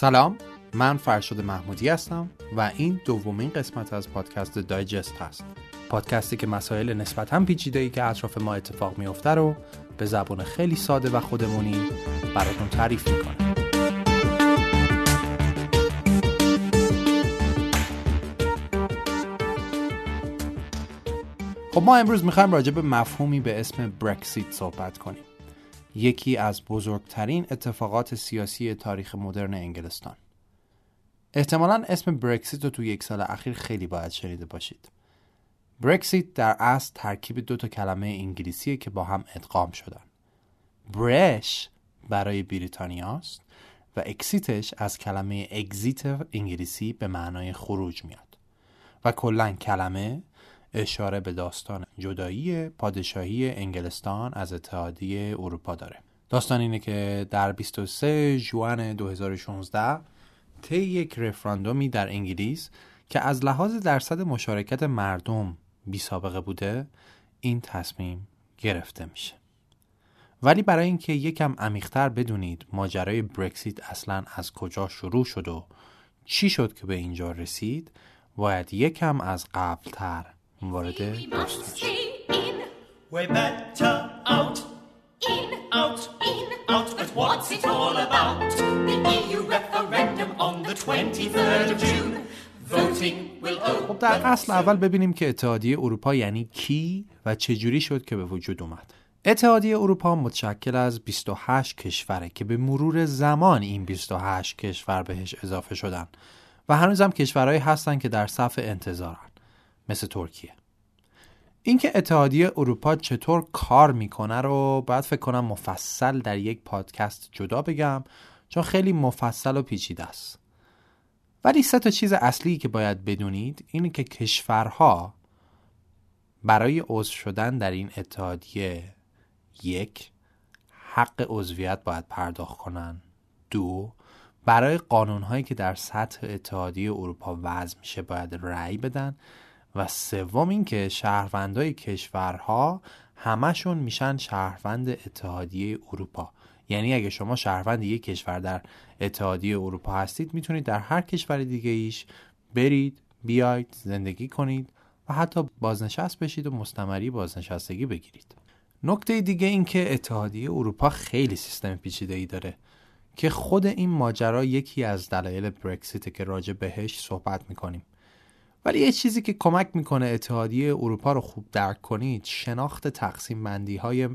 سلام من فرشاد محمودی هستم و این دومین قسمت از پادکست دایجست هست. پادکستی که مسائل نسبتا پیچیده ای که اطراف ما اتفاق میفته رو به زبان خیلی ساده و خودمونی براتون تعریف می‌کنه خب ما امروز می‌خوایم راجع به مفهومی به اسم برکسیت صحبت کنیم. یکی از بزرگترین اتفاقات سیاسی تاریخ مدرن انگلستان. احتمالا اسم برکسیت رو تو یک سال اخیر خیلی باید شنیده باشید. برکسیت در اصل ترکیب دو تا کلمه انگلیسیه که با هم ادغام شدن. برش برای بریتانیاست و اکسیتش از کلمه اگزیت انگلیسی به معنای خروج میاد و کلا کلمه اشاره به داستان جدایی پادشاهی انگلستان از اتحادیه اروپا داره. داستان اینه که در 23 جوان 2016 طی یک رفراندومی در انگلیس که از لحاظ درصد مشارکت مردم بی سابقه بوده این تصمیم گرفته میشه. ولی برای اینکه یکم عمیقتر بدونید ماجرای برکسیت اصلا از کجا شروع شد و چی شد که به اینجا رسید باید یکم از قبلتر وارد داستان We're better out. In, out, in, out. But what's it all about? The EU referendum on the 23rd of June. Voting will open. خب در اصل اول ببینیم که اتحادیه اروپا یعنی کی و چجوری شد که به وجود اومد اتحادیه اروپا متشکل از 28 کشوره که به مرور زمان این 28 کشور بهش اضافه شدن و هنوز هم کشورهایی هستن که در صف انتظارن مثل ترکیه. اینکه اتحادیه اروپا چطور کار می‌کنه رو باید فکر کنم مفصل در یک پادکست جدا بگم چون خیلی مفصل و پیچیده است. ولی سه تا چیز اصلی که باید بدونید اینه که کشورها برای عضو شدن در این اتحادیه یک حق عضویت باید پرداخت کنن. دو برای قانونهایی که در سطح اتحادیه اروپا وضع میشه باید رأی بدن. و سوم اینکه شهروندای کشورها همشون میشن شهروند اتحادیه اروپا. یعنی اگه شما شهروند یک کشور در اتحادیه اروپا هستید می‌تونید در هر کشور دیگه ایش برید بیاید زندگی کنید و حتی بازنشست بشید و مستمری بازنشستگی بگیرید. نکته دیگه این که اتحادیه اروپا خیلی سیستم پیچیده ای داره که خود این ماجرا یکی از دلایل برکسیت که راجع بهش صحبت می‌کنیم. ولی یه چیزی که کمک می‌کنه اتحادیه اروپا رو خوب درک کنید شناخت تقسیم بندی های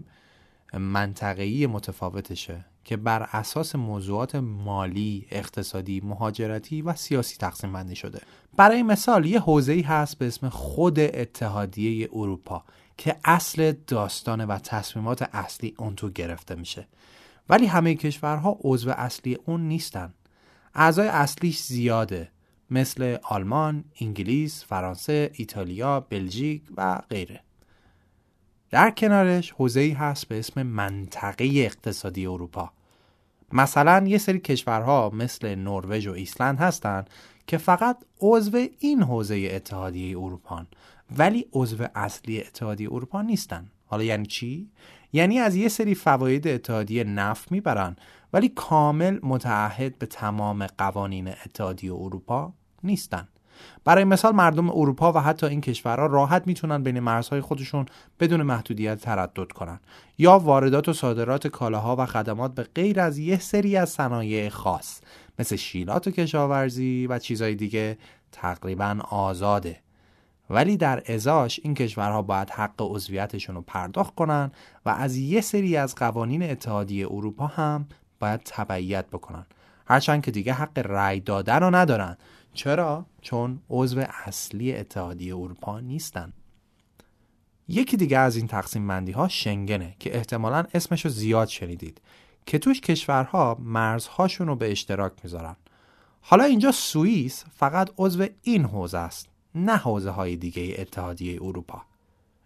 منطقه‌ای متفاوتشه که بر اساس موضوعات مالی، اقتصادی، مهاجرتی و سیاسی تقسیم بندی شده. برای مثال یه حوزه‌ای هست به اسم خود اتحادیه اروپا که اصل داستان و تصمیمات اصلی اون تو گرفته میشه. ولی همه کشورها عضو اصلی اون نیستن. اعضای اصلیش زیاده مثل آلمان، انگلیس، فرانسه، ایتالیا، بلژیک و غیره. در کنارش حوزه‌ای هست به اسم منطقه اقتصادی اروپا. مثلا یه سری کشورها مثل نروژ و ایسلند هستن که فقط عضو این حوزه اتحادیه اروپا ولی عضو اصلی اتحادیه اروپا نیستن. حالا یعنی چی؟ یعنی از یه سری فواید اتحادیه نفت می‌برن ولی کامل متعهد به تمام قوانین اتحادیه اروپا نیستن. برای مثال مردم اروپا و حتی این کشورها راحت می‌تونن بین مرزهای خودشون بدون محدودیت تردد کنن یا واردات و صادرات کالاها و خدمات به غیر از یه سری از صنایع خاص مثل شیلات و کشاورزی و چیزهای دیگه تقریبا آزاده. ولی در ازاش این کشورها باید حق عضویتشون رو پرداخت کنن و از یه سری از قوانین اتحادیه اروپا هم باید تبعیت بکنن. هرچند که دیگه حق رأی دادن رو ندارن. چرا؟ چون عضو اصلی اتحادیه اروپا نیستن. یکی دیگه از این تقسیم بندی ها شنگنه که احتمالا اسمشو زیاد شنیدید که توش کشورها مرزهاشون رو به اشتراک می‌ذارن. حالا اینجا سوئیس فقط عضو این حوزه است نه حوزه های دیگه اتحادیه اروپا.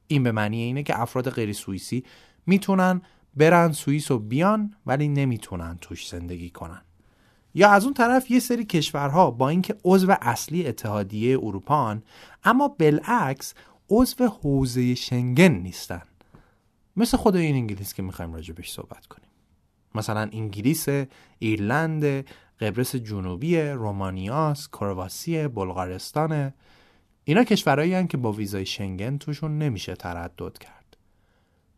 این به معنی اینه که افراد غیر سوئیسی می‌تونن برن سوئیس و بیان ولی نمی‌تونن توش زندگی کنن. یا از اون طرف یه سری کشورها با اینکه عضو اصلی اتحادیه اروپان اما بالعکس عضو حوزه شنگن نیستن. مثل خود این انگلیس که می‌خوایم راجع بهش صحبت کنیم. مثلا انگلیس ایرلند قبرس جنوبی رومانیاس کرواسی بلغارستان. اینا کشورهایی که با ویزای شنگن توشون نمیشه تردد کرد.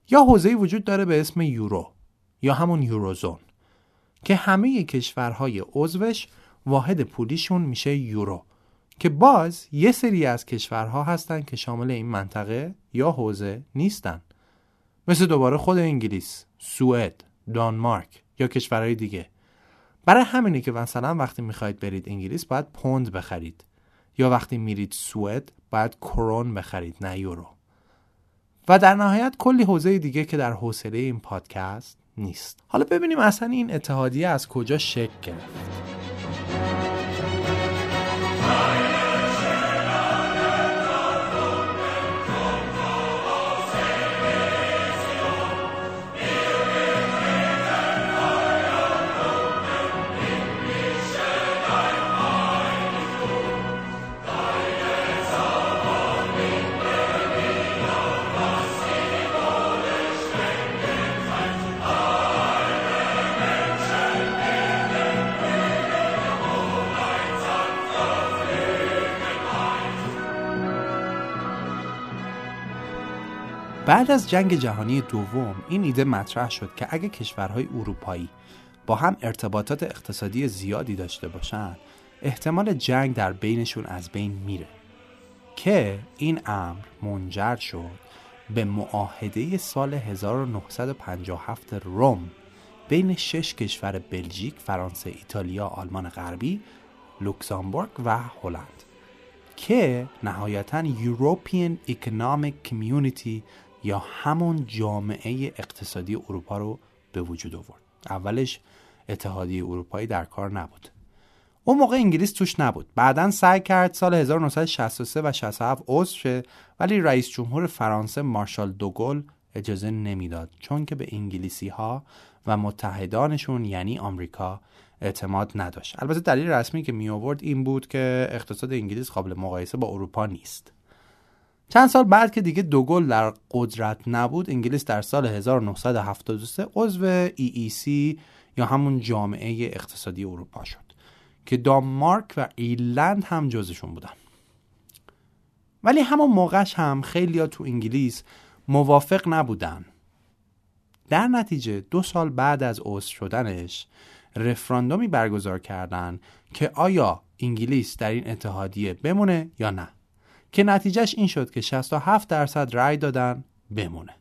یا حوزه‌ای وجود داره به اسم یورو یا همون یوروزون. که همه کشورهای عضوش واحد پولیشون میشه یورو که باز یه سری از کشورها هستن که شامل این منطقه یا حوزه نیستن. مثل دوباره خود انگلیس، سوئد، دانمارک یا کشورهای دیگه. برای همینه که مثلا وقتی می‌خواید برید انگلیس باید پوند بخرید. یا وقتی میرید سوئد باید کرون بخرید نه یورو. و در نهایت کلی حوزه دیگه که در حوصله این پادکست نیست. حالا ببینیم اصلا این اتحادیه از کجا شکل گرفت. بعد از جنگ جهانی دوم این ایده مطرح شد که اگه کشورهای اروپایی با هم ارتباطات اقتصادی زیادی داشته باشن احتمال جنگ در بینشون از بین میره. که این امر منجر شد به معاهده سال 1957 روم بین شش کشور بلژیک، فرانسه، ایتالیا، آلمان غربی، لوکزامبورگ و هلند. که نهایتا European Economic Community یا همون جامعه اقتصادی اروپا رو به وجود آورد. اولش اتحادیه اروپایی در کار نبود. اون موقع انگلیس توش نبود. بعدا سعی کرد سال 1963 و 67 عضو شه ولی رئیس جمهور فرانسه مارشال دوگل اجازه نمی‌داد چون که به انگلیسی ها و متحدانشون یعنی آمریکا اعتماد نداشت. البته دلیل رسمی که می آورد این بود که اقتصاد انگلیس قابل مقایسه با اروپا نیست. چند سال بعد که دیگه دوگل در قدرت نبود انگلیس در سال 1973 عضو EEC یا همون جامعه اقتصادی اروپا شد که دانمارک و ایرلند هم جزشون بودن. ولی همون موقعش هم خیلی ها تو انگلیس موافق نبودن. در نتیجه دو سال بعد از عضو شدنش رفراندومی برگزار کردن که آیا انگلیس در این اتحادیه بمونه یا نه. که نتیجهش این شد که 67 درصد رأی دادن بمونه.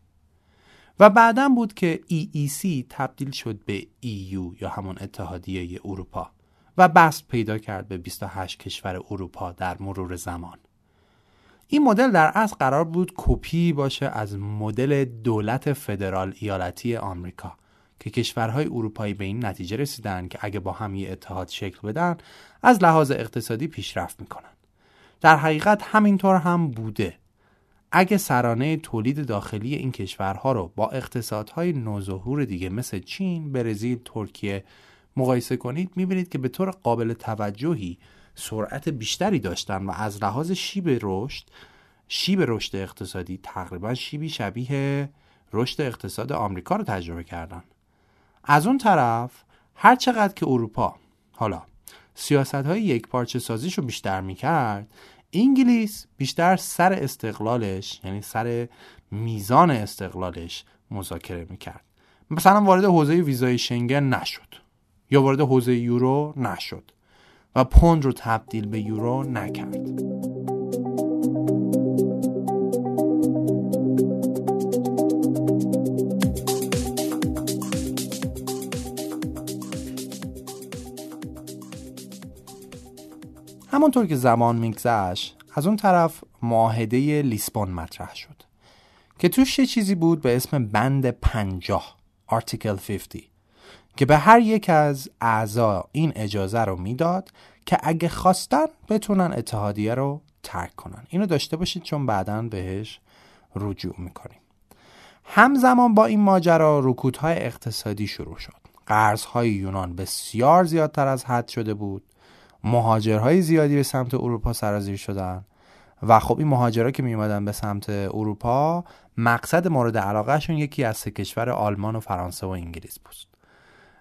و بعدا بود که EEC تبدیل شد به EU یا همون اتحادیه اروپا و بست پیدا کرد به 28 کشور اروپا در مرور زمان. این مدل در اصل قرار بود کپی باشه از مدل دولت فدرال ایالتی آمریکا که کشورهای اروپایی به این نتیجه رسیدن که اگه با هم یه اتحاد شکل بدن از لحاظ اقتصادی پیشرفت می‌کنن. در حقیقت همینطور هم بوده. اگه سرانه تولید داخلی این کشورها رو با اقتصادهای نوظهور دیگه مثل چین، برزیل، ترکیه مقایسه کنید می‌بینید که به طور قابل توجهی سرعت بیشتری داشتن و از لحاظ شیب رشد شیب رشد اقتصادی تقریبا شیبی شبیه رشد اقتصاد آمریکا رو تجربه کردن. از اون طرف هر چقدر که اروپا حالا سیاست های یک پارچه سازیش رو بیشتر می‌کرد. انگلیس بیشتر سر استقلالش یعنی سر میزان استقلالش مذاکره می‌کرد. مثلا وارد حوزه ویزای شنگن نشد یا وارد حوزه یورو نشد و پوند رو تبدیل به یورو نکرد. همانطور که زمان میگذشت از اون طرف معاهده لیسبون مطرح شد که توش یه چیزی بود به اسم بند پنجاه آرتیکل 50 که به هر یک از اعضا این اجازه رو می‌داد که اگه خواستن بتونن اتحادیه رو ترک کنن. اینو داشته باشید چون بعدا بهش رجوع می‌کنیم. همزمان با این ماجرا رکودهای اقتصادی شروع شد. قرضهای یونان بسیار زیادتر از حد شده بود. مهاجرهای زیادی به سمت اروپا سرازیر شدن. و خب این مهاجرها که می اومدن به سمت اروپا مقصد مورد علاقهشون یکی از سه کشور آلمان و فرانسه و انگلیس بود.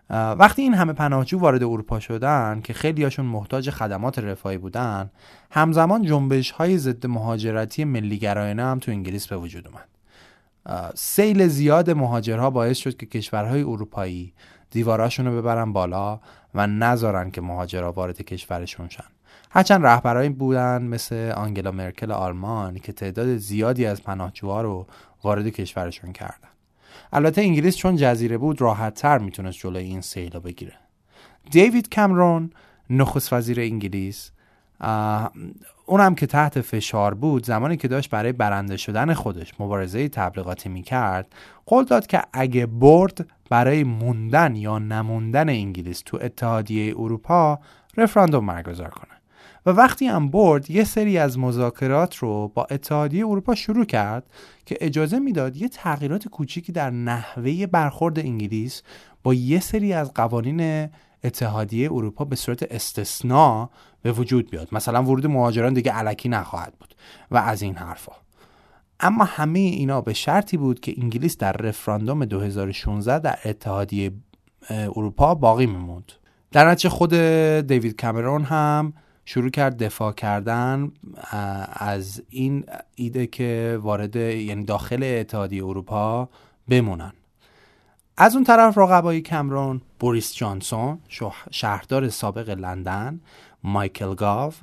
وقتی این همه پناهجو وارد اروپا شدن که خیلی هاشون محتاج خدمات رفاهی بودن همزمان جنبش های ضد مهاجرتی ملیگرایانه هم تو انگلیس به وجود اومد. سیل زیاد مهاجرها باعث شد که کشورهای اروپایی دیواراشون رو ببرن بالا و نذارن که مهاجرها وارد کشورشون شن. هرچند رهبرایی بودن مثل آنگلا مرکل آلمان که تعداد زیادی از پناهجوها رو وارد کشورشون کردن. البته انگلیس چون جزیره بود راحت تر می‌تونست جلوی این سیل رو بگیره. دیوید کامرون نخست وزیر انگلیس اونم که تحت فشار بود زمانی که داشت برای برنده شدن خودش مبارزه تبلیغاتی می‌کرد قول داد که اگه برد برای موندن یا نموندن انگلیس تو اتحادیه اروپا رفراندوم برگزار کنه. و وقتی هم برد یه سری از مذاکرات رو با اتحادیه اروپا شروع کرد که اجازه می‌داد یه تغییرات کوچیکی در نحوه برخورد انگلیس با یه سری از قوانین اتحادیه اروپا به صورت استثناء به وجود بیاد. مثلا ورود مهاجران دیگه علکی نخواهد بود و از این حرفا. اما همه اینا به شرطی بود که انگلیس در رفراندوم 2016 در اتحادیه اروپا باقی میموند. در نتیجه خود دیوید کامرون هم شروع کرد دفاع کردن از این ایده که وارد یعنی داخل اتحادیه اروپا بمونن. از اون طرف رقبای کمرون بوریس جانسون شهردار سابق لندن مایکل گاو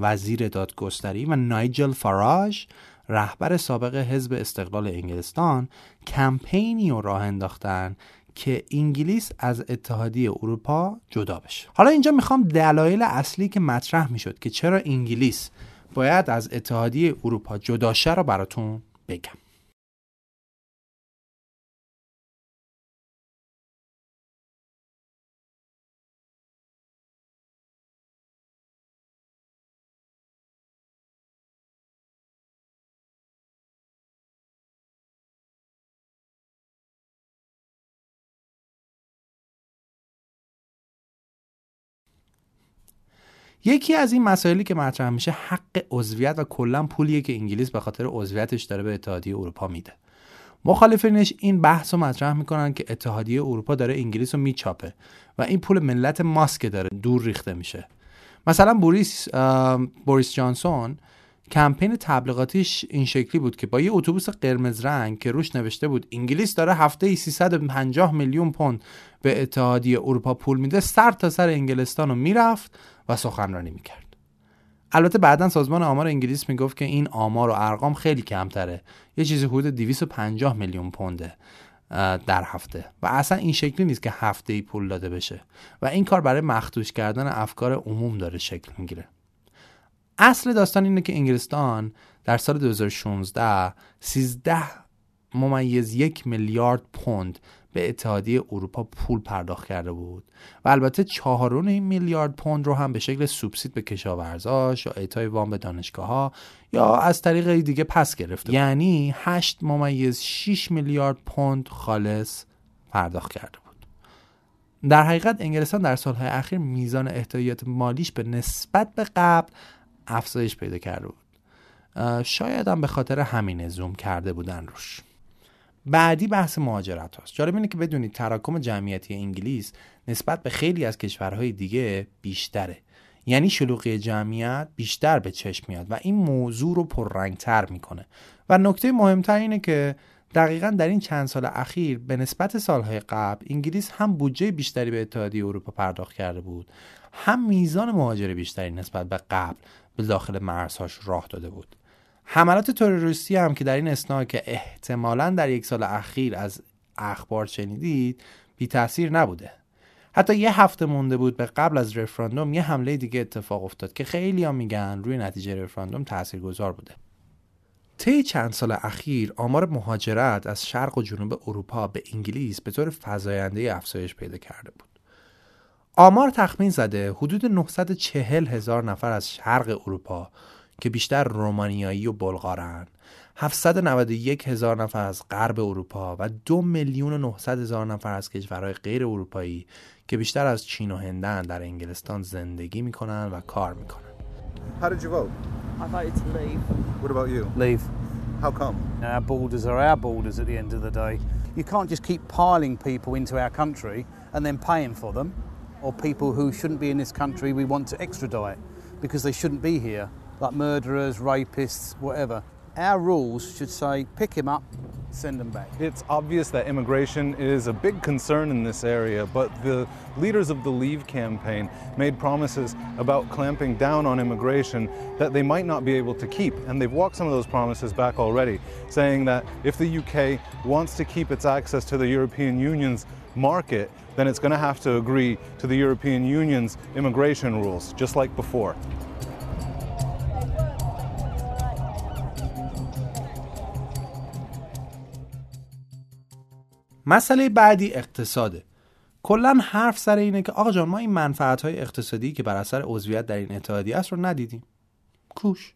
وزیر دادگستری و نایجل فاراج رهبر سابق حزب استقلال انگلستان کمپینی رو راه انداختن که انگلیس از اتحادیه اروپا جدا بشه. حالا اینجا می‌خوام دلایل اصلی که مطرح می‌شد که چرا انگلیس باید از اتحادیه اروپا جدا شه رو براتون بگم. یکی از این مسائلی که مطرح میشه حق عضویت و کلا پولیه که انگلیس به خاطر عضویتش داره به اتحادیه اروپا میده. مخالفینش این بحث رو مطرح می‌کنن که اتحادیه اروپا داره انگلیس رو میچاپه و این پول ملت ماست که داره دور ریخته میشه. مثلا بوریس بوریس جانسون کمپین تبلیغاتیش این شکلی بود که با یه اتوبوس قرمز رنگ که روش نوشته بود انگلیس داره هفته 350 میلیون پوند به اتحادیه اروپا پول میده سر تا سر انگلستان رو می‌رفت و سخنرانی می‌کرد. البته بعدا سازمان آمار انگلیس می‌گفت که این آمار و ارقام خیلی کمتره. یه چیزی حدود 250 میلیون پونده در هفته. و اصلا این شکلی نیست که هفته ای پول داده بشه. و این کار برای مختوش کردن افکار عموم داره شکل می‌گیره. اصل داستان اینه که انگلستان در سال 2016 13 ممیز یک میلیارد پوند به اتحادیه اروپا پول پرداخت کرده بود و البته چهارون این میلیارد پوند رو هم به شکل سوبسید به کشاورزاش یا اعطای وام به دانشگاه ها یا از طریق دیگه پس گرفته یعنی 8 ممیز 6 میلیارد پوند خالص پرداخت کرده بود. در حقیقت انگلستان در سالهای اخیر میزان احتیاط مالیش به نسبت به قبل افزایش پیدا کرده بود. شاید هم به خاطر همین زوم کرده بودن روش. بعدی بحث مهاجرت هاست. جالب اینه که بدونید تراکم جمعیتی انگلیس نسبت به خیلی از کشورهای دیگه بیشتره. یعنی شلوغی جمعیت بیشتر به چشم میاد و این موضوع رو پررنگتر می‌کنه. و نکته مهمتر اینه که دقیقا در این چند سال اخیر به نسبت سالهای قبل انگلیس هم بودجه بیشتری به اتحادیه اروپا پرداخت کرده بود. هم میزان مهاجر بیشتری نسبت به قبل. به داخل مرزهاش راه داده بود. حملات تروریستی هم که در این اسنا که احتمالا در یک سال اخیر از اخبار شنیدید بی تاثیر نبوده. حتی یه هفته مونده بود به قبل از رفراندوم یه حمله دیگه اتفاق افتاد که خیلی ها میگن روی نتیجه رفراندوم گذار بوده. طی چند سال اخیر آمار مهاجرت از شرق و جنوب اروپا به انگلیس به طور فزاینده افزایش پیدا کرده بود. آمار تخمین زده حدود 940 هزار نفر از شرق اروپا که بیشتر رومانیایی و بلغارن 791 هزار نفر از غرب اروپا و دو میلیون و 900 هزار نفر از کشورهای غیر اروپایی که بیشتر از چین و هندن در انگلستان زندگی می‌کنن و کار می‌کنن How did you vote? I voted to leave. What about you? Leave. How come? Our borders are our borders at the end of the day. You can't just keep piling people into our country and then paying for them, or people who shouldn't be in this country we want to extradite because they shouldn't be here, like murderers, rapists, whatever. Our rules should say pick him up, send him back. It's obvious that immigration is a big concern in this area, but the leaders of the Leave campaign made promises about clamping down on immigration that they might not be able to keep. And they've walked some of those promises back already, saying that if the UK wants to keep its access to the European Union's market, then it's going to have to agree to the European Union's immigration rules, just like before. مسئله بعدی اقتصاده. کلا حرف سر اینه که آقا جان ما این منفعت های اقتصادی که بر اثر عضویت در این اتحادیه است رو ندیدیم. کوش.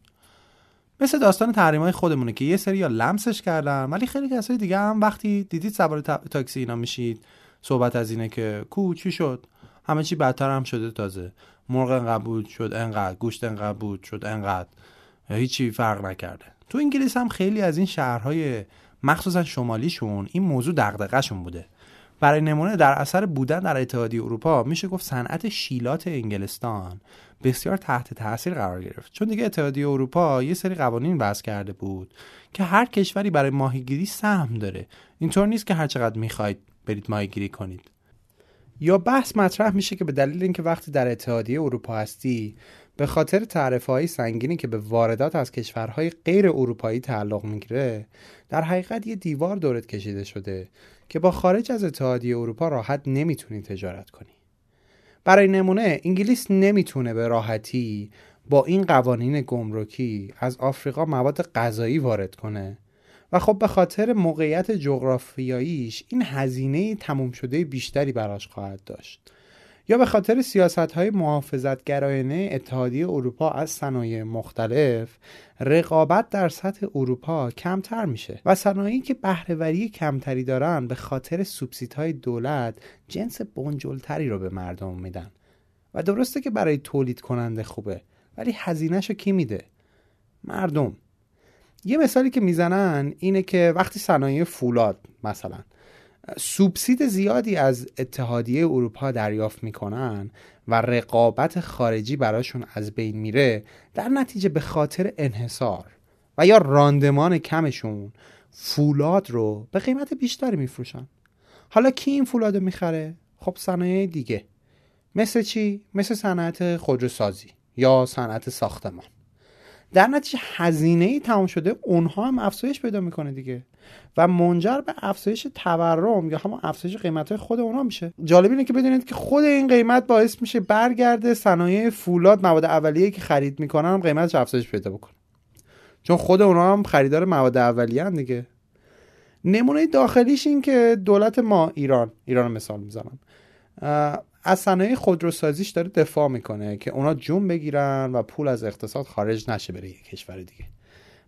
مثل داستان تحریم های خودمونه که یه سری یا لمسش کردن ولی خیلی کسای دیگه هم وقتی دیدید سوار تاکسی اینا میشید صحبت از اینه که کو چی شد؟ همه چی بدتر هم شده تازه. مرغ انقدر بود شد انقدر. گوشت انقدر بود شد انقدر. هیچی فرق نکرده. تو انگلیس هم خیلی از این شهرهای مخصوصا شمالیشون این موضوع دغدغه‌شون بوده. برای نمونه در اثر بودن در اتحادیه اروپا میشه گفت صنعت شیلات انگلستان بسیار تحت تاثیر قرار گرفت. چون دیگه اتحادیه اروپا یه سری قوانین وضع کرده بود که هر کشوری برای ماهیگیری سهم داره. اینطور نیست که هر چقدر می‌خواید برید ماهیگیری کنید. یا بحث مطرح میشه که به دلیل اینکه وقتی در اتحادیه اروپا هستی به خاطر تعرفه های سنگینی که به واردات از کشورهای غیر اروپایی تعلق می‌گیره در حقیقت یه دیوار دورت کشیده شده که با خارج از اتحادیه اروپا راحت نمی‌تونی تجارت کنی. برای نمونه انگلیس نمی‌تونه به راحتی با این قوانین گمرکی از آفریقا مواد غذایی وارد کنه و خب به خاطر موقعیت جغرافیاییش این هزینه تموم شده بیشتری براش خواهد داشت. یا به خاطر سیاست های محافظت گرایانه اتحادیه اروپا از صنایع مختلف رقابت در سطح اروپا کمتر میشه و صنایعی که بهرهوری کمتری دارن به خاطر های دولت جنس بنجلتری رو به مردم میدن. و درسته که برای تولید کننده خوبه ولی هزینهش رو کی میده؟ مردم. یه مثالی که می‌زنن اینه که وقتی صنایع فولاد مثلا سوبسید زیادی از اتحادیه اروپا دریافت می‌کنن و رقابت خارجی براشون از بین میره در نتیجه به خاطر انحصار و یا راندمان کمشون فولاد رو به قیمت بیشتری میفروشن حالا کی این فولاد رو می‌خره؟ خب صنایع دیگه مثل چی؟ مثل صنعت خودروسازی یا صنعت ساختمان در نتیجه هزینه ای تمام شده اونها هم افزایش پیدا می‌کنه دیگه. و منجر به افزایش تورم یا همون افزایش قیمت های خود اونها میشه. جالب اینه که بدونید که خود این قیمت باعث میشه برگرده صنایع فولاد مواد اولیه که خرید می‌کنن هم قیمتش افزایش پیدا بکنه. چون خود اونها هم خریدار مواد اولیه هم دیگه. نمونه داخلیش این که دولت ما ایران ایران مثال می‌زنم. از صنایع خودروسازیش داره دفاع می‌کنه که اونا جون بگیرن و پول از اقتصاد خارج نشه بره یک کشور دیگه.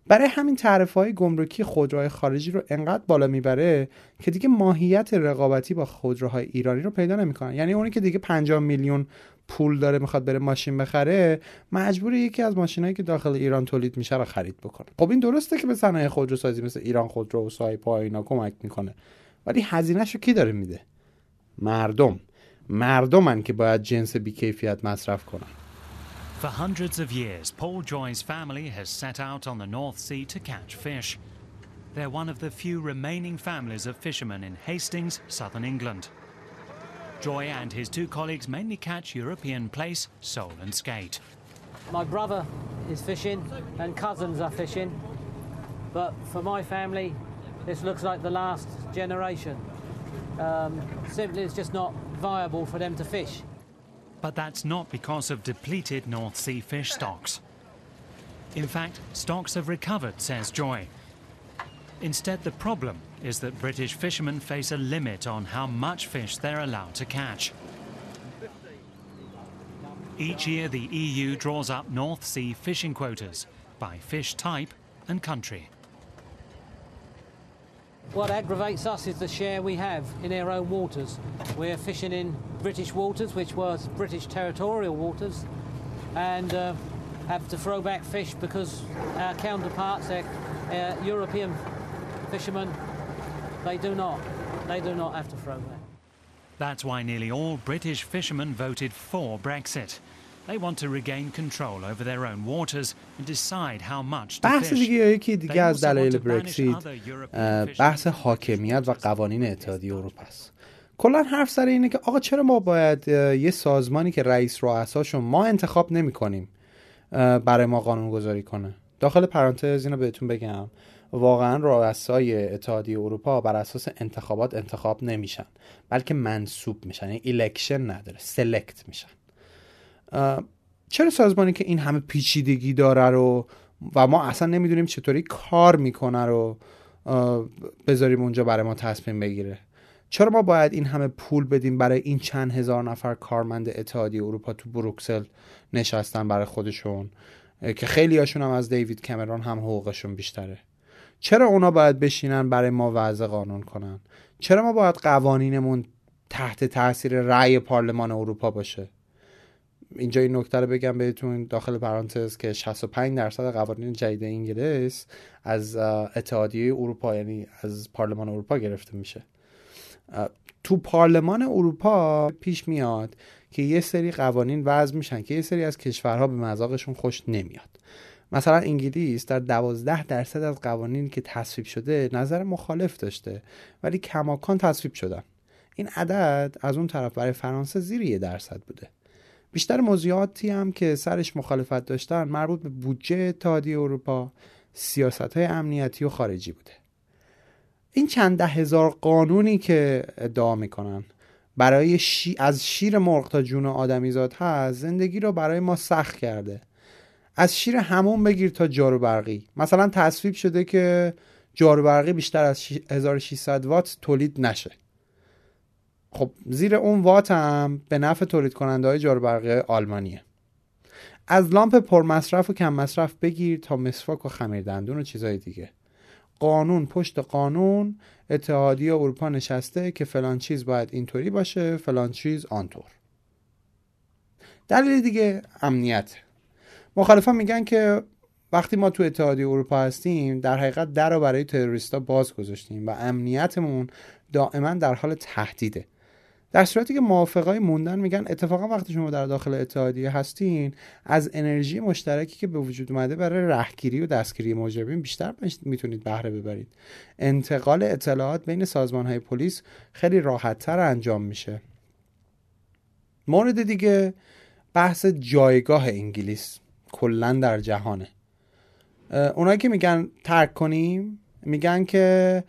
برای همین تعرفه های گمرکی خودروهای خارجی رو انقدر بالا می‌بره که دیگه ماهیت رقابتی با خودروهای ایرانی رو پیدا نمی‌کنن. یعنی اونی که دیگه 50 میلیون پول داره می‌خواد بره ماشین بخره مجبور یکی از ماشینایی که داخل ایران تولید میشه رو خرید بکنه. خب این درسته که به صنایع خودروسازی مثل ایران خودرو و سایپا اینا کمک می‌کنه. ولی هزینهشو کی داره میده؟ مردم. مردمن که باید جنس بیکیفیت مصرف کنن For hundreds of years, Paul Joy's family has set out on the North Sea to catch fish. They're one of the few remaining families of fishermen in Hastings, southern England. Joy and his two colleagues mainly catch European plaice, sole and skate. My brother is fishing and cousins are fishing, but for my family, this looks like the last generation. Um, simply, it's just not viable for them to fish. But that's not because of depleted North Sea fish stocks. In fact, stocks have recovered, says Joy. Instead, the problem is that British fishermen face a limit on how much fish they're allowed to catch. Each year, the EU draws up North Sea fishing quotas by fish type and country. What aggravates us is the share we have in our own waters. We're fishing in British waters, which was British territorial waters, and uh, have to throw back fish because our counterparts, our, our European fishermen, they do not. they do not have to throw that. That's why nearly all British fishermen voted for Brexit. They want to regain control over their own waters and decide how much to بحث. دیگه یکی دیگه از دلایل برکسیت بحث حاکمیت و قوانین اتحادیه اروپا است. کلا حرف سر اینه که آقا چرا ما باید یه سازمانی که رئیس رؤساشو ما انتخاب نمی کنیم برای ما قانون گذاری کنه؟ داخل پرانتز اینو بهتون بگم. واقعا رؤسای اتحادیه اروپا بر اساس انتخابات انتخاب نمیشن بلکه منصوب میشن یعنی election نداره select میشن. چرا سازمانی که این همه پیچیدگی داره رو و ما اصلا نمی‌دونیم چطوری کار می‌کنه رو بذاریم اونجا برای ما تصمیم بگیره؟ چرا ما باید این همه پول بدیم برای این چند هزار نفر کارمند اتحادیه اروپا تو بروکسل نشستن برای خودشون که خیلی هاشون هم از دیوید کمرون هم حقوقشون بیشتره؟ چرا اونا باید بشینن برای ما وضع قانون کنن؟ چرا ما باید قوانینمون تحت تاثیر رأی پارلمان اروپا باشه؟ اینجا این نکته رو بگم بهتون داخل پرانتز که 65 درصد قوانین جدید انگلیس از اتحادیه اروپا یعنی از پارلمان اروپا گرفته میشه. تو پارلمان اروپا پیش میاد که یه سری قوانین وضع میشن که یه سری از کشورها به مذاقشون خوش نمیاد. مثلا انگلیس در دوازده درصد از قوانین که تصویب شده نظر مخالف داشته ولی کماکان تصویب شدن. این عدد از اون طرف برای فرانسه زیر یه درصد بوده. بیشتر موضوعاتی هم که سرش مخالفت داشتن مربوط به بودجه اتحادیه اروپا سیاست های امنیتی و خارجی بوده. این چند ده هزار قانونی که ادعا می‌کنن برای شی... از شیر مرغ تا جون آدمیزاد هست زندگی رو برای ما سخت کرده. از شیر همون بگیر تا جارو برقی. مثلا تصویب شده که جارو برقی بیشتر از 1600 وات تولید نشه. خب زیر اون وات هم به نفع تولید کننده های برقی آلمانیه. از لامپ پرمصرف و کم مصرف بگیر تا مسواک و خمیر دندون و چیزهای دیگه. قانون پشت قانون اتحادیه اروپا نشسته که فلان چیز باید اینطوری باشه فلان چیز آنطور. دلیل دیگه امنیت. مخالفان میگن که وقتی ما تو اتحادیه اروپا هستیم در حقیقت در رو برای تروریستا باز گذاشتیم و امنیتمون دائما در حال تهدیده. در صورتی که موافقای موندن میگن اتفاقا وقتی شما در داخل اتحادیه هستین از انرژی مشترکی که به وجود اومده برای رهگیری و دستگیری مجرمین بیشتر می‌تونید بهره ببرید. انتقال اطلاعات بین سازمان های پلیس خیلی راحتتر انجام میشه. مورد دیگه بحث جایگاه انگلیس. کلا در جهانه. اونایی که میگن ترک کنیم میگن که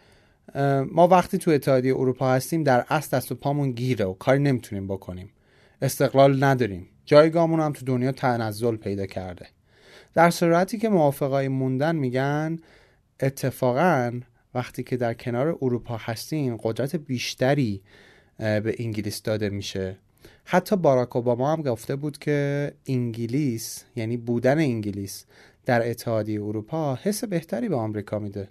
ما وقتی تو اتحادیه اروپا هستیم در اصل دست و پامون گیره و کاری نمی‌تونیم بکنیم. استقلال نداریم. جایگاهمون هم تو دنیا تنزل پیدا کرده. در صورتی که موافقای موندن میگن اتفاقا وقتی که در کنار اروپا هستیم قدرت بیشتری به انگلیس داده میشه. حتی باراک اوباما هم گفته بود که انگلیس یعنی بودن انگلیس در اتحادیه اروپا حس بهتری به آمریکا میده.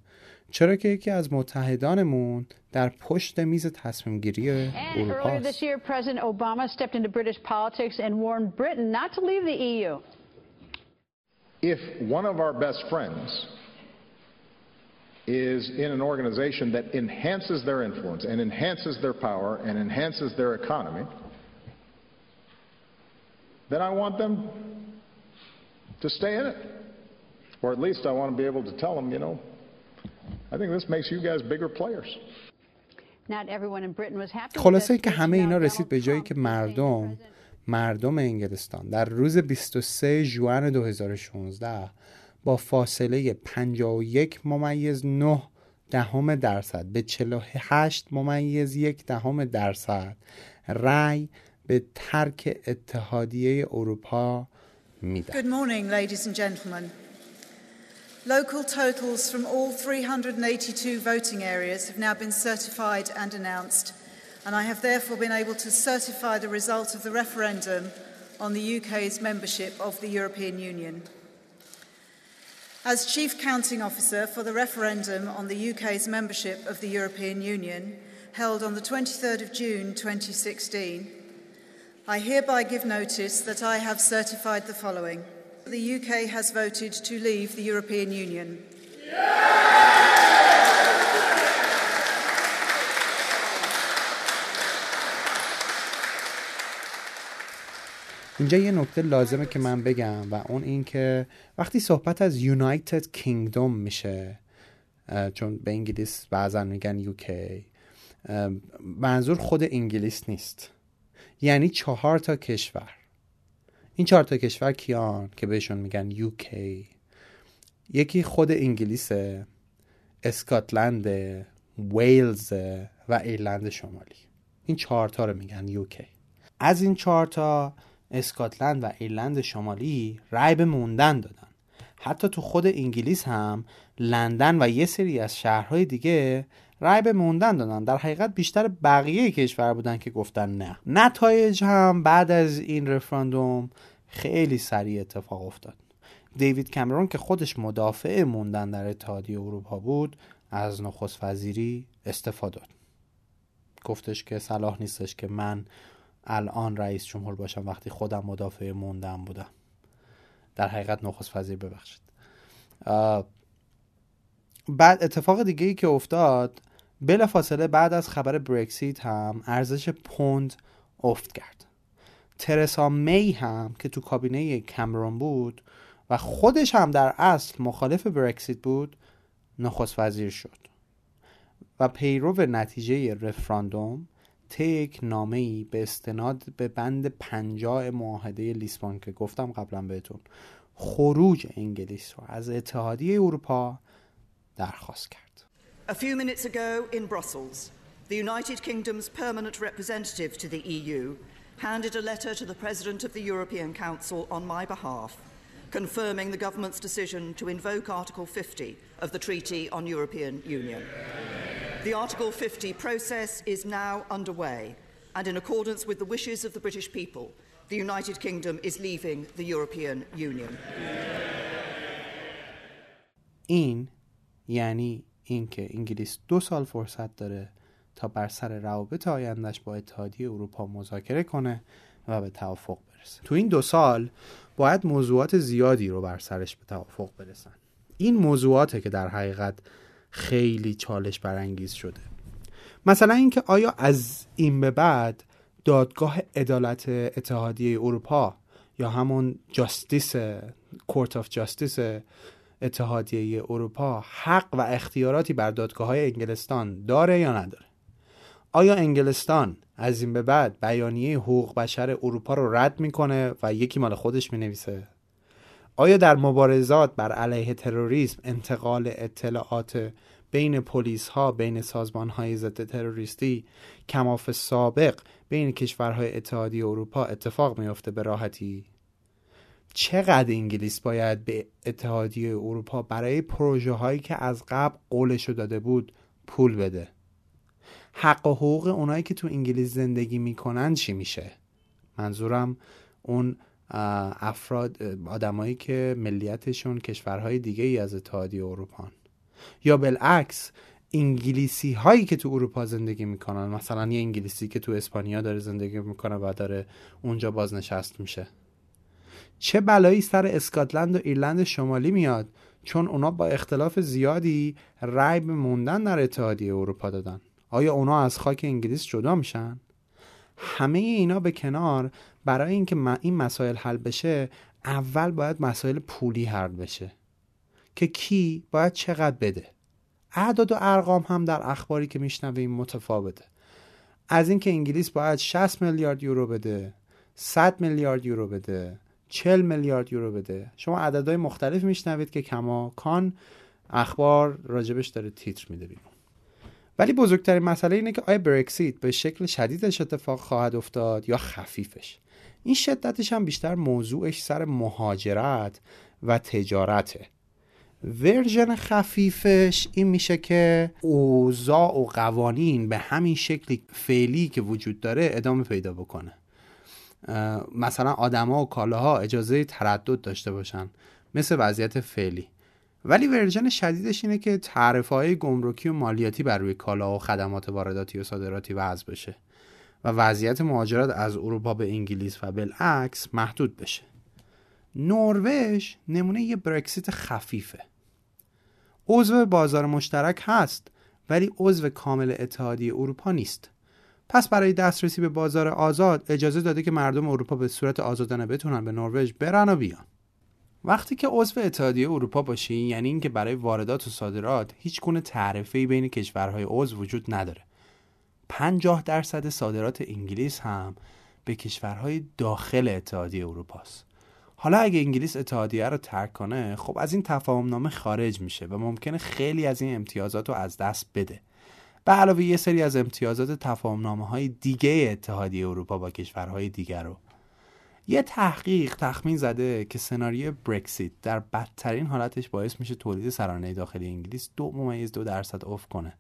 چرا که یکی از متحدانمون در پشت میز تصمیم گیری اروپا Earlier this year, President Obama stepped into British politics and warned Britain not to leave the EU. If one of our best friends is in an organization that enhances their influence and enhances their power and enhances their economy, then I want them to stay in it. Or at least I want to be able to tell them, you know, I think this makes you guys bigger players. Not everyone in Britain was happy with خلاصه که. همه اینا رسید به جایی که مردم مردم انگلستان در روز 23 ژوئن 2016 با فاصله 51 ممیز 9 دهم درصد به 48 ممیز یک دهم درصد رأی به ترک اتحادیه اروپا میدن Good morning, ladies and gentlemen. Local totals from all 382 voting areas have now been certified and announced, and I have therefore been able to certify the result of the referendum on the UK's membership of the European Union. As Chief Counting Officer for the referendum on the UK's membership of the European Union, held on the 23rd of June 2016, I hereby give notice that I have certified the following. The UK has voted to leave the European Union. اینجا یه نکته لازمه که من بگم و اون این که وقتی صحبت از یونایتد کینگدوم میشه چون به انگلیس بعضا میگن یوکی منظور خود انگلیس نیست یعنی چهار تا کشور این چهار تا کشور کیان که بهشون میگن یوکی یکی خود انگلیسه اسکاتلند ویلز و ایرلند شمالی. این چهار تا رو میگن یوکی از این چهار تا اسکاتلند و ایرلند شمالی رای به موندن دادن. حتی تو خود انگلیس هم لندن و یه سری از شهرهای دیگه رای به موندن دادن. در حقیقت بیشتر بقیه کشور بودن که گفتن نه. نتایج هم بعد از این رفراندوم خیلی سریع اتفاق افتاد. دیوید کامرون که خودش مدافع موندن در اتحادیه اروپا بود از نخست وزیری استفاده داد. گفتش که صلاح نیستش که من الان رئیس جمهور باشم وقتی خودم مدافع موندن بودم. در حقیقت نخست وزیر ببخشید. بعد اتفاق دیگه ای که افتاد بلا فاصله بعد از خبر برکسیت هم ارزش پوند افت کرد. ترسا می هم که تو کابینه کمرون بود و خودش هم در اصل مخالف برکسیت بود نخست وزیر شد و پیرو نتیجه رفراندوم تک نامه ای به استناد به بند پنجاه معاهده لیسبون که گفتم قبلا بهتون خروج انگلیس رو از اتحادیه اروپا درخواست کرد. A few minutes ago in Brussels, the United Kingdom's permanent representative to the EU handed a letter to the President of the European Council on my behalf, confirming the government's decision to invoke Article 50 of the Treaty on European Union. The Article 50 process is now underway, and in accordance with the wishes of the British people, the United Kingdom is leaving the European Union. این یعنی اینکه انگلیس دو سال فرصت داره تا بر سر روابط آیندهش با اتحادیه اروپا مذاکره کنه و به توافق برسه. تو این دو سال باید موضوعات زیادی رو بر سرش به توافق برسن. این موضوعاته که در حقیقت خیلی چالش برانگیز شده. مثلا اینکه آیا از این به بعد دادگاه عدالت اتحادیه اروپا یا همون جاستیس کورت آف جاستیس اتحادیه اروپا حق و اختیاراتی بر دادگاه های انگلستان داره یا نداره؟ آیا انگلستان از این به بعد بیانیه حقوق بشر اروپا رو رد می‌کنه و یکی مال خودش می‌نویسه؟ آیا در مبارزات بر علیه تروریسم انتقال اطلاعات بین پلیس ها بین سازمان های ضد تروریستی کماف سابق بین کشورهای اتحادیه اروپا اتفاق میافته به راحتی؟ چقدر انگلیس باید به اتحادیه اروپا برای پروژه هایی که از قبل قولش داده بود پول بده؟ حق و حقوق اونایی که تو انگلیس زندگی می‌کنن چی میشه؟ منظورم اون افراد آدمایی که ملیتشون کشورهای دیگه ای از اتحادیه اروپا یا بالعکس انگلیسی هایی که تو اروپا زندگی می‌کنن مثلا یه انگلیسی که تو اسپانیا داره زندگی می‌کنه و داره اونجا بازنشست میشه. چه بلایی سر اسکاتلند و ایرلند شمالی میاد چون اونا با اختلاف زیادی رأی به موندن در اتحادیه اروپا دادن؟ آیا اونا از خاک انگلیس جدا میشن؟ همه اینا به کنار برای اینکه این مسائل حل بشه اول باید مسائل پولی حل بشه که کی باید چقدر بده. اعداد و ارقام هم در اخباری که میشنویم متفاوته. از اینکه انگلیس باید 60 میلیارد یورو بده 100 میلیارد یورو بده 40 میلیارد یورو بده. شما عددهای مختلف میشنوید که کماکان اخبار راجبش داره تیتر میده بیرون. ولی بزرگترین مسئله اینه که آیا برکسیت به شکل شدیدش اتفاق خواهد افتاد یا خفیفش؟ این شدتش هم بیشتر موضوعش سر مهاجرت و تجارته. ورژن خفیفش این میشه که اوضاع و قوانین به همین شکلی فعلی که وجود داره ادامه پیدا بکنه. مثلا آدما و کالاها اجازه تردد داشته باشن. مثل وضعیت فعلی. ولی ورژن شدیدش اینه که تعرفه های گمرکی و مالیاتی بر روی کالا و خدمات وارداتی و صادراتی وضع بشه و وضعیت مهاجرت از اروپا به انگلیس و بالعکس محدود بشه. نروژ نمونه یه برکسیت خفیفه. عضو بازار مشترک هست ولی عضو کامل اتحادیه اروپا نیست. پس برای دسترسی به بازار آزاد اجازه داده که مردم اروپا به صورت آزادانه بتونن به نروژ برن و بیان. وقتی که عضو اتحادیه اروپا باشی یعنی اینکه برای واردات و صادرات هیچ گونه تعرفه بین کشورهای عضو وجود نداره. 50 درصد صادرات انگلیس هم به کشورهای داخل اتحادیه اروپا است. حالا اگه انگلیس اتحادیه رو ترک کنه خب از این تفاهم نامه خارج میشه و ممکنه خیلی از این امتیازات رو از دست بده. به علاوه یه سری از امتیازات تفاهم نامه های دیگه اتحادیه اروپا با کشورهای دیگر رو. یه تحقیق تخمین زده که سناریو برکسیت در بدترین حالتش باعث میشه تولید سرانه داخلی انگلیس دو ممیز دو درصد افت کنه.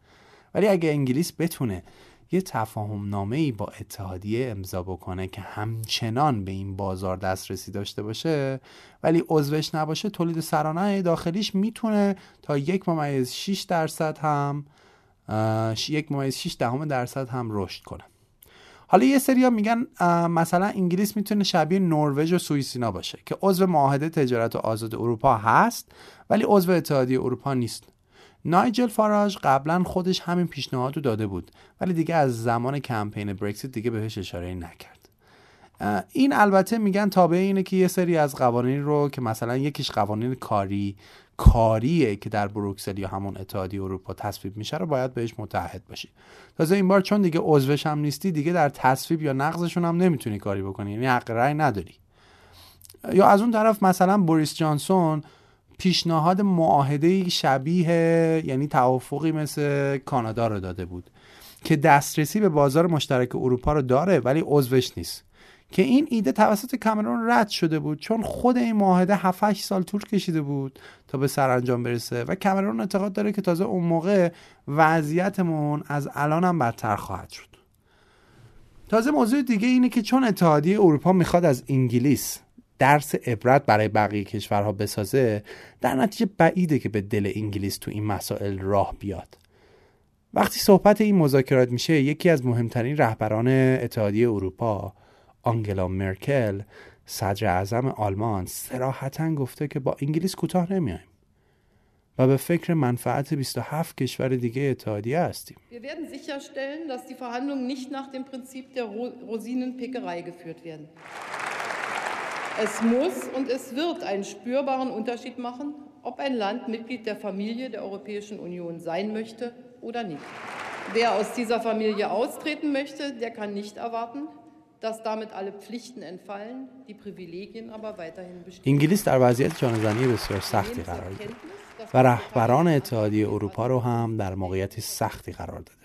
ولی اگه انگلیس بتونه یه تفاهم نامه ای با اتحادیه امضا بکنه که همچنان به این بازار دسترسی داشته باشه ولی عضوش نباشه تولید سرانه داخلیش می‌تونه تا یک ممیز 6 درصد هم یک ممیز 6 دهم درصد هم رشد کنه. حالا یه سری ها میگن مثلا انگلیس می‌تونه شبیه نروژ و سوئیسینا باشه که عضو معاهده تجارت آزاد اروپا هست ولی عضو اتحادیه اروپا نیست. نایجل فاراج قبلا خودش همین پیشنهاد رو داده بود ولی دیگه از زمان کمپین برکسیت دیگه بهش اشاره نکرد. این البته میگن تابع اینه که یه سری از قوانین رو که مثلا یکیش قوانین کاری کاریه که در بروکسل یا همون اتحادیه اروپا تصویب میشه رو باید بهش متحد باشی. تازه این بار چون دیگه عضوش هم نیستی دیگه در تصویب یا نقضشون هم نمی‌تونی کاری بکنی یعنی حق رأی نداری. یا از اون طرف مثلا بوریس جانسون پیشنهاد معاهده شبیه یعنی توافقی مثل کانادا رو داده بود که دسترسی به بازار مشترک اروپا رو داره ولی عضوش نیست. که این ایده توسط کامرون رد شده بود چون خود این معاهده 7 سال طول کشیده بود تا به سرانجام برسه و کامرون اعتقاد داره که تازه اون موقع وضعیتمون از الان هم بدتر خواهد شد. تازه موضوع دیگه اینه که چون اتحادیه اروپا می‌خواد از انگلیس درس عبرت برای بقیه کشورها بسازه در نتیجه بعیده که به دل انگلیس تو این مسائل راه بیاد. وقتی صحبت این مذاکرات میشه یکی از مهمترین رهبران اتحادیه اروپا آنگلا مرکل صدر اعظم آلمان سراحتا گفته که با انگلیس کوتاه نمیایم و به فکر منفعت 27 کشور دیگه اتحادیه هستیم. Wir werden sicherstellen, dass die Verhandlungen nicht nach dem Prinzip der Rosinenpickerei geführt werden. Es muss und es wird einen spürbaren Unterschied machen, ob ein Land Mitglied der Familie der Europäischen Union sein möchte oder nicht. Wer aus dieser Familie austreten möchte, der kann nicht erwarten, dass damit alle Pflichten entfallen, die Privilegien aber weiterhin bestehen. انگلیس در وضعیت جانزنی بسیار سختی قرار داده. و رهبران اتحادیه اروپا رو هم در موقعیت سختی قرار داده.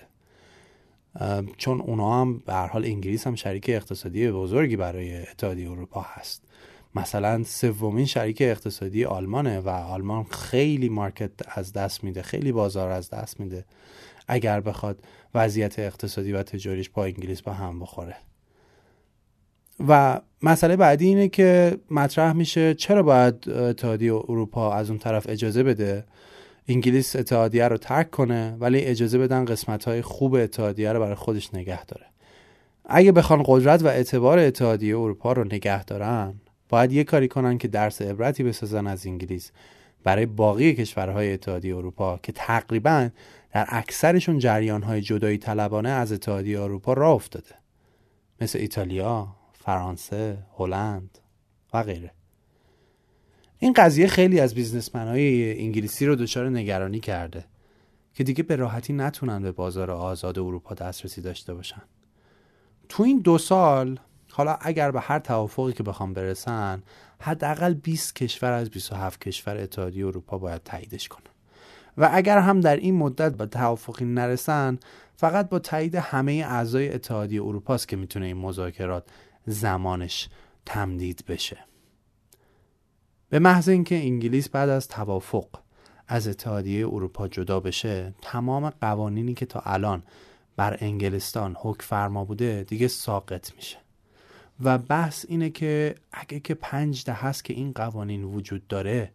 چون اونا هم به هر حال انگلیس هم شریک اقتصادی بزرگی برای اتحادیه اروپا هست. مثلا سومین شریک اقتصادی آلمانه و آلمان خیلی مارکت از دست میده خیلی بازار از دست میده. اگر بخواد وضعیت اقتصادی و تجاریش با انگلیس با هم بخوره. و مسئله بعدی اینه که مطرح میشه چرا باید اتحادیه اروپا از اون طرف اجازه بده انگلیس اتحادیه رو ترک کنه ولی اجازه بدن قسمت های خوب اتحادیه رو برای خودش نگه داره. اگه بخوان قدرت و اعتبار اتحادیه اروپا رو نگه دارن باید یه کاری کنن که درس عبرتی بسازن از انگلیس برای باقی کشورهای اتحادیه اروپا که تقریبا در اکثرشون جریانهای جدایی طلبانه از اتحادیه اروپا راه افتاده. مثل ایتالیا، فرانسه، هلند و غیره. این قضیه خیلی از بیزنسمنهای انگلیسی رو دچار نگرانی کرده که دیگه به راحتی نتونن به بازار آزاد اروپا دسترسی داشته باشن. تو این دو سال حالا اگر به هر توافقی که بخوام برسن حداقل 20 کشور از 27 کشور اتحادیه اروپا باید تاییدش کنن. و اگر هم در این مدت به توافقی نرسن فقط با تایید همه اعضای اتحادیه اروپا است که می‌تونه این مذاکرات زمانش تمدید بشه. به محض اینکه انگلیس بعد از توافق از اتحادیه اروپا جدا بشه تمام قوانینی که تا الان بر انگلستان حکم فرما بوده دیگه ساقط میشه. و بحث اینه که اگه که پنج ده هست که این قوانین وجود داره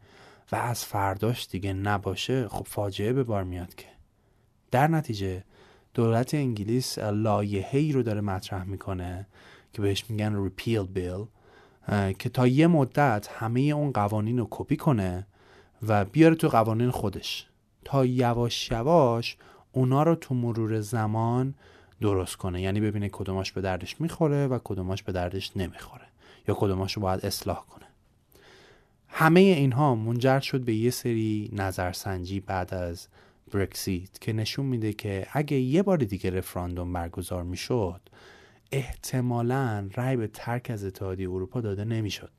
و از فرداش دیگه نباشه خب فاجعه به بار میاد که. در نتیجه دولت انگلیس لایحه‌ای رو داره مطرح می‌کنه که بهش میگن repeal bill که تا یه مدت همه اون قوانین رو کپی کنه و بیاره تو قوانین خودش. تا یواش یواش اونا رو تو مرور زمان درست کنه. یعنی ببینه کدوماش به دردش می‌خوره و کدوماش به دردش نمی‌خوره. یا کدوماش رو باید اصلاح کنه. همه اینها منجر شد به یه سری نظرسنجی بعد از برکسیت که نشون میده که اگه یه بار دیگه رفراندوم برگزار می‌شد احتمالا رأی به ترک از اتحادیه اروپا داده نمی‌شد.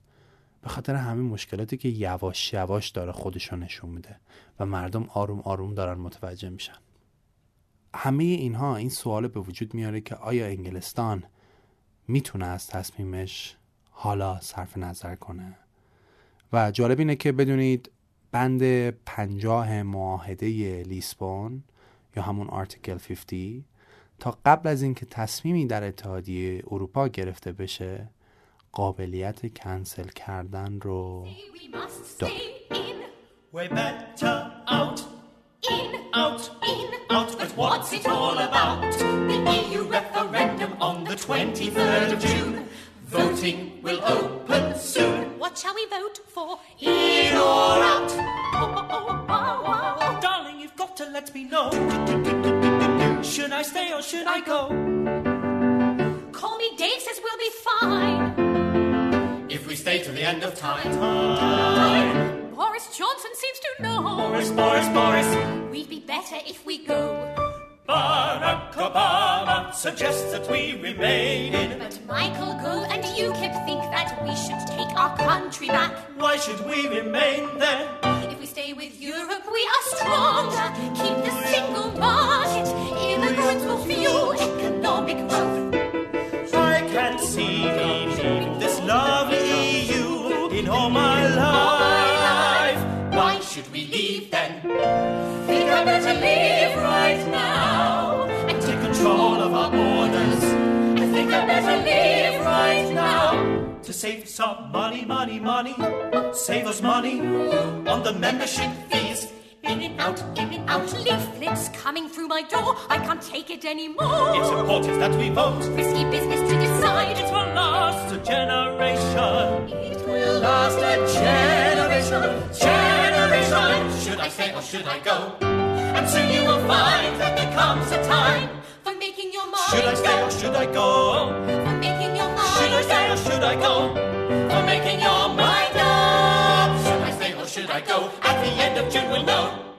به خاطر همه مشکلاتی که یواش یواش داره خودشون نشون میده و مردم آروم آروم دارن متوجه میشن. همه اینها این سوال به وجود میاره که آیا انگلستان می‌تونه از تصمیمش حالا صرف نظر کنه؟ و جالب اینه که بدونید بند پنجاه معاهده لیسبون یا همون آرتیکل 50 تا قبل از اینکه تصمیمی در اتحادیه اروپا گرفته بشه قابلیت کنسل کردن رو داره We're better out. In, out, in, out. But what's it all about? The EU referendum on the 23rd of June. Voting will open soon. What shall we vote for? In or out? Oh, oh, oh, oh, oh. Darling, you've got to let me know. Should I stay or should I go? Call me Dave says we'll be fine. If we stay till the end of time. time. Boris Johnson seems to know. Boris, Boris, Boris. We'd be better if we go. Barack Obama suggests that we remain in. But Michael Gove and UKIP think that we should take our country back. Why should we remain then? If we stay with Europe, we are stronger. Keep the single market. Economic growth. I can see this lovely EU in all my life. Why should we leave then? Think I better leave right now. And take control of our borders. I think I better leave right now. To save some money, money, money. Save us money on the membership fees. In and out, in and out, leaflets coming through my door. I can't take it anymore. It's important that we vote. Risky business to decide. It will last a generation. It will last a generation. Generation. Should I stay or should I go? And soon you will find that there comes a time. For making your mind Should I stay or should I go? For making your mind Should I stay or should I go? For making your mind up. Should I stay or should I go? The end of June we'll know.